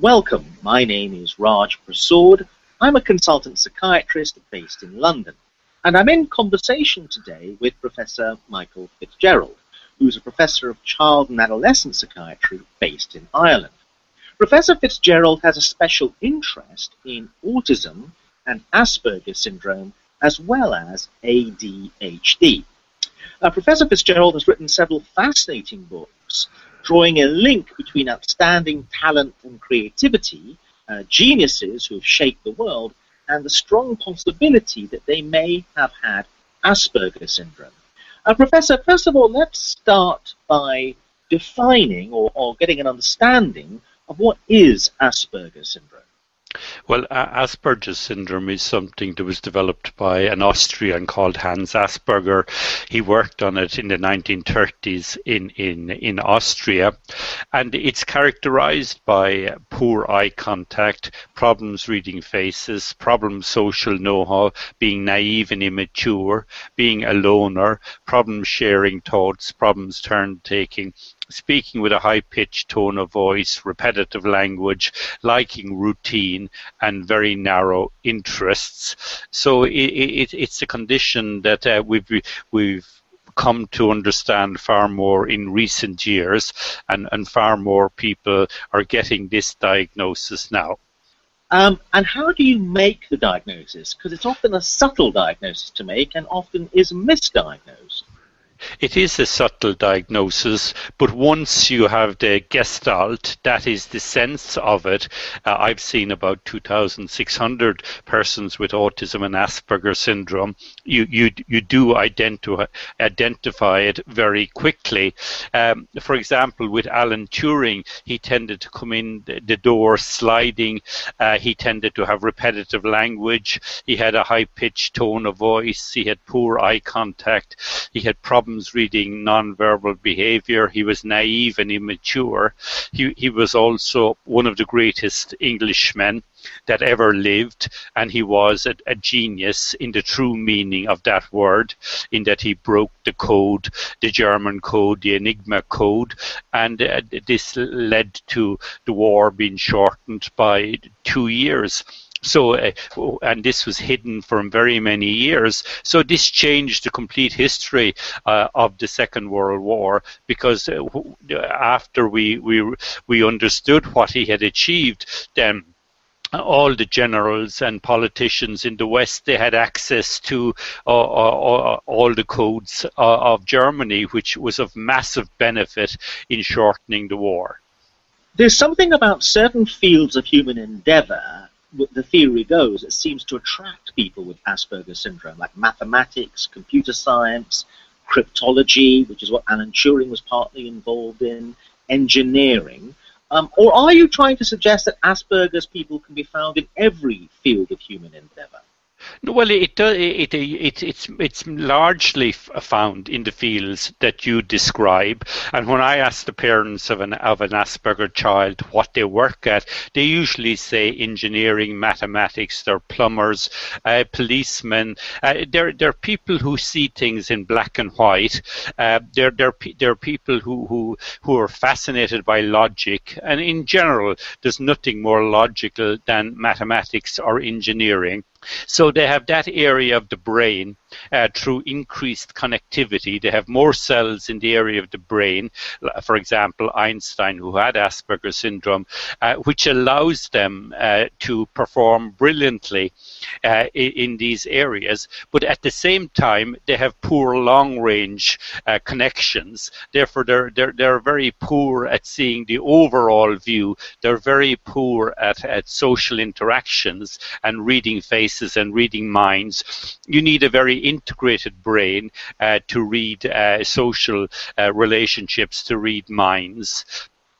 Welcome. My name is Raj Prasad. I'm a consultant psychiatrist based in London, and I'm in conversation today with Professor Michael Fitzgerald, who's a professor of child and adolescent psychiatry based in Ireland. Professor Fitzgerald has a special interest in autism and Asperger's syndrome, as well as ADHD. Uh, Professor Fitzgerald has written several fascinating books drawing a link between outstanding talent and creativity, uh, geniuses who have shaped the world, and the strong possibility that they may have had Asperger's syndrome. Uh, Professor, first of all, let's start by defining or, or getting an understanding of what is Asperger's syndrome. Well, Asperger's syndrome is something that was developed by an Austrian called Hans Asperger. He worked on it in the 1930s in, in, in Austria, and it's characterized by poor eye contact, problems reading faces, problems social know-how, being naive and immature, being a loner, problems sharing thoughts, problems turn taking, speaking with a high pitched tone of voice, repetitive language, liking routine, and very narrow interests. So it, it, it's a condition that uh, we've we've come to understand far more in recent years, and, and far more people are getting this diagnosis now. Um, and how do you make the diagnosis? Because it's often a subtle diagnosis to make and often is misdiagnosed. It is a subtle diagnosis, but once you have the gestalt, that is the sense of it. Uh, I've seen about 2,600 persons with autism and Asperger syndrome. You you you do identify identify it very quickly. Um, for example, with Alan Turing, he tended to come in the door sliding. Uh, he tended to have repetitive language. He had a high pitched tone of voice. He had poor eye contact. He had problems problems reading nonverbal behavior. He was naive and immature. He, he was also one of the greatest Englishmen that ever lived, and he was a, a, genius in the true meaning of that word, in that he broke the code, the German code, the Enigma code, and uh, this led to the war being shortened by two years. So, uh, and this was hidden for very many years. So this changed the complete history uh, of the Second World War because uh, after we we we understood what he had achieved, then all the generals and politicians in the West, they had access to uh, uh, uh all the codes uh, of Germany, which was of massive benefit in shortening the war. There's something about certain fields of human endeavor the theory goes, it seems to attract people with Asperger's syndrome, like mathematics, computer science, cryptology, which is what Alan Turing was partly involved in, engineering. Um, or are you trying to suggest that Asperger's people can be found in every field of human endeavor? Well, it does. It, it, it, it's it's largely found in the fields that you describe. And when I ask the parents of an of an Asperger child what they work at, they usually say engineering, mathematics. They're plumbers, uh, policemen. Uh, they're they're people who see things in black and white. Uh, they're they're they're people who who who are fascinated by logic. And in general, there's nothing more logical than mathematics or engineering. So they have that area of the brain uh, through increased connectivity. They have more cells in the area of the brain, for example, Einstein, who had Asperger's syndrome, uh, which allows them uh, to perform brilliantly uh, in, these areas. But at the same time, they have poor long range uh, connections. Therefore, they're, they're, they're very poor at seeing the overall view. They're very poor at, at social interactions and reading faces and reading minds. You need a very integrated brain uh, to read uh, social uh, relationships, to read minds.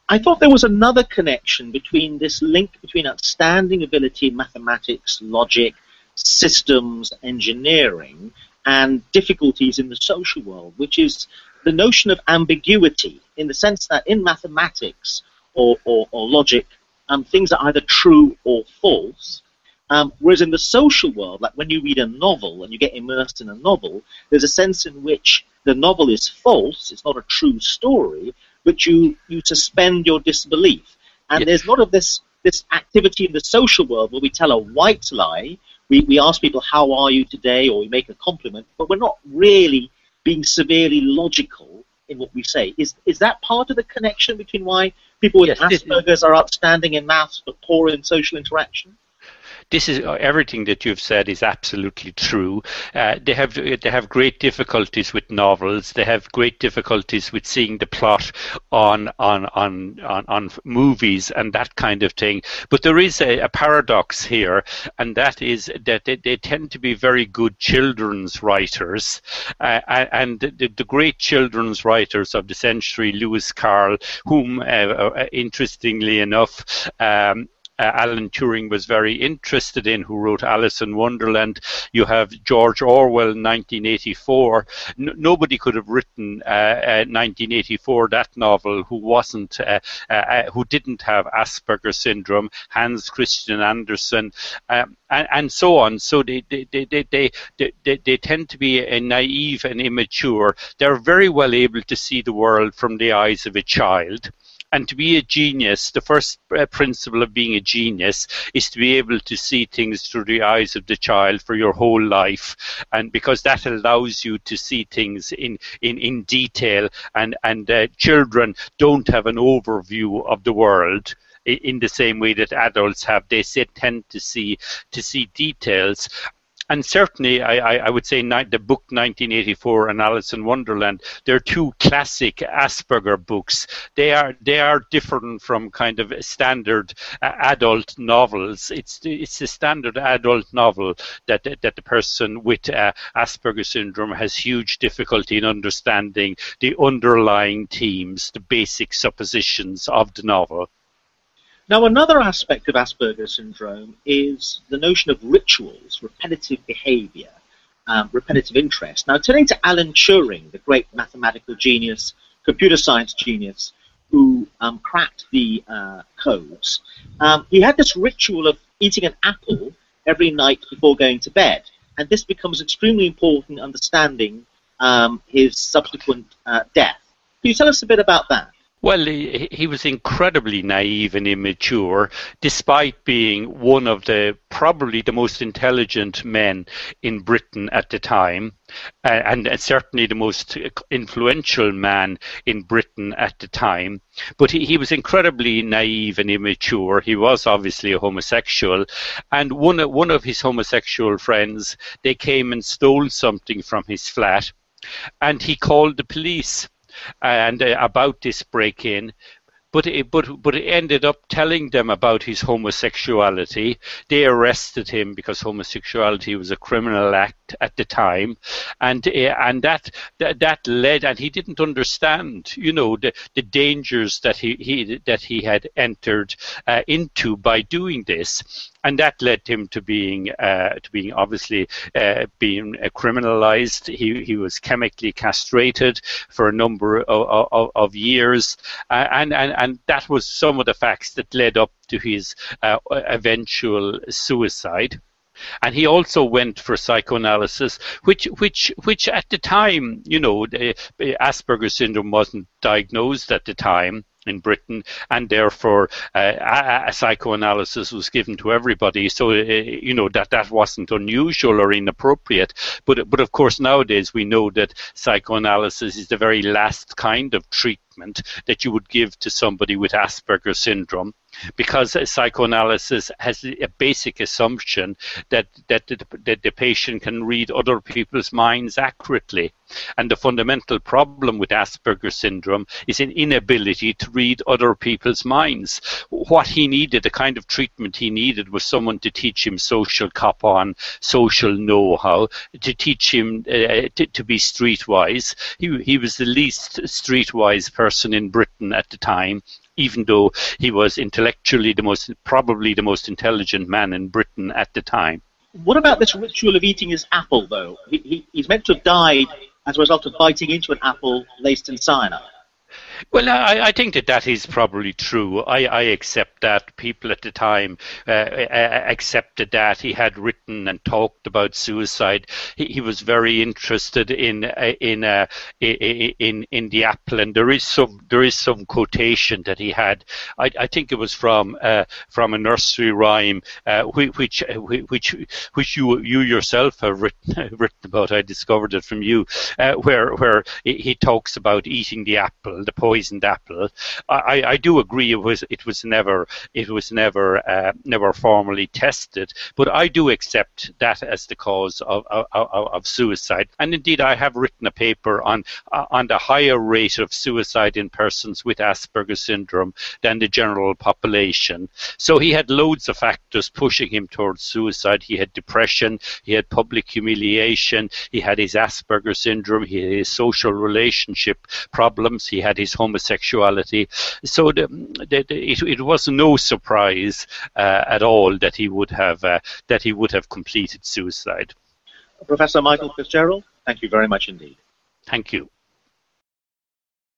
I thought there was another connection between this link between outstanding ability in mathematics, logic, systems, engineering, and difficulties in the social world, which is the notion of ambiguity, in the sense that in mathematics or, or, or logic, um, things are either true or false, um, whereas in the social world, like when you read a novel and you get immersed in a novel, there's a sense in which the novel is false, it's not a true story, but you, you suspend your disbelief. And yeah. there's a lot of this this activity in the social world where we tell a white lie, we, we ask people, How are you today? or we make a compliment, but we're not really being severely logical in what we say. Is, is that part of the connection between why people with yes, Asperger's are outstanding in maths but poor in social interaction? This is uh, everything that you've said is absolutely true. Uh, they have they have great difficulties with novels. They have great difficulties with seeing the plot on on on on, on movies and that kind of thing. But there is a, a paradox here, and that is that they, they, tend to be very good children's writers, uh, and the, the, great children's writers of the century, Lewis Carroll, whom uh, uh interestingly enough. Um, uh, Alan Turing was very interested in, who wrote Alice in Wonderland. You have George Orwell, 1984. N- nobody could have written uh, 1984 uh, that novel who wasn't, uh, uh, who didn't have Asperger syndrome. Hans Christian Andersen. Um, and, and, so on. So they, they, they, they, they, they, tend to be naive and immature. They're very well able to see the world from the eyes of a child. And to be a genius, the first uh, principle of being a genius is to be able to see things through the eyes of the child for your whole life. And because that allows you to see things in, in, in detail, and, and uh, children don't have an overview of the world in the same way that adults have. They tend to see to see details, and certainly, I, I, would say the book 1984 and Alice in Wonderland. They're two classic Asperger books. They are they are different from kind of standard uh, adult novels. It's it's a standard adult novel that that the person with uh, Asperger syndrome has huge difficulty in understanding the underlying themes, the basic suppositions of the novel. Now, another aspect of Asperger's syndrome is the notion of rituals, repetitive behavior, um, repetitive interest. Now, turning to Alan Turing, the great mathematical genius, computer science genius, who um, cracked the uh, codes, um, he had this ritual of eating an apple every night before going to bed. And this becomes extremely important in understanding um, his subsequent uh, death. Can you tell us a bit about that? Well, he, he, was incredibly naive and immature, despite being one of the probably the most intelligent men in Britain at the time, and, and, certainly the most influential man in Britain at the time. But he, he, was incredibly naive and immature. He was obviously a homosexual, and one one of his homosexual friends they came and stole something from his flat, and he called the police and uh, about this break-in. But it, but but it ended up telling them about his homosexuality. They arrested him because homosexuality was a criminal act at the time, and uh, and that, that that led and he didn't understand, you know, the the dangers that he, he that he had entered uh, into by doing this and that led him to being uh, to being obviously uh, being criminalized. He he was chemically castrated for a number of, of, of years, and and and that was some of the facts that led up to his uh, eventual suicide. And he also went for psychoanalysis, which which which at the time, you know, Asperger's syndrome wasn't diagnosed at the time in Britain, and therefore uh, a, a, psychoanalysis was given to everybody. So uh, you know that that wasn't unusual or inappropriate. But but of course nowadays we know that psychoanalysis is the very last kind of treatment that you would give to somebody with Asperger's syndrome because psychoanalysis has a basic assumption that that the, that the patient can read other people's minds accurately. And the fundamental problem with Asperger's syndrome is an inability to read other people's minds. What he needed, the kind of treatment he needed, was someone to teach him social cop on, social know how, to teach him uh, to, to, be streetwise. He, he was the least streetwise person in Britain at the time even though he was intellectually the most, probably the most intelligent man in Britain at the time. What about this ritual of eating his apple, though? He, he, he's meant to have died as a result of biting into an apple laced in cyanide. Well, I, I, think that that is probably true. I, I accept that. People at the time uh, uh, accepted that. He had written and talked about suicide. He, he was very interested in uh, in, uh, in in the apple, and there is some there is some quotation that he had. I, I think it was from uh, from a nursery rhyme, uh, which which which you you yourself have written written about. I discovered it from you, where where he talks about eating the apple, the poisoned apple. I, I do agree it was it was never it was never uh, never formally tested, but I do accept that as the cause of, of, of suicide. And indeed, I have written a paper on uh, on the higher rate of suicide in persons with Asperger's syndrome than the general population. So he had loads of factors pushing him towards suicide. He had depression, he had public humiliation, he had his Asperger's syndrome, he had his social relationship problems, he had his homosexuality. So the, the, the, it, it, was no surprise uh, at all that he would have uh, that he would have completed suicide. Professor Michael Fitzgerald, thank you very much indeed. Thank you.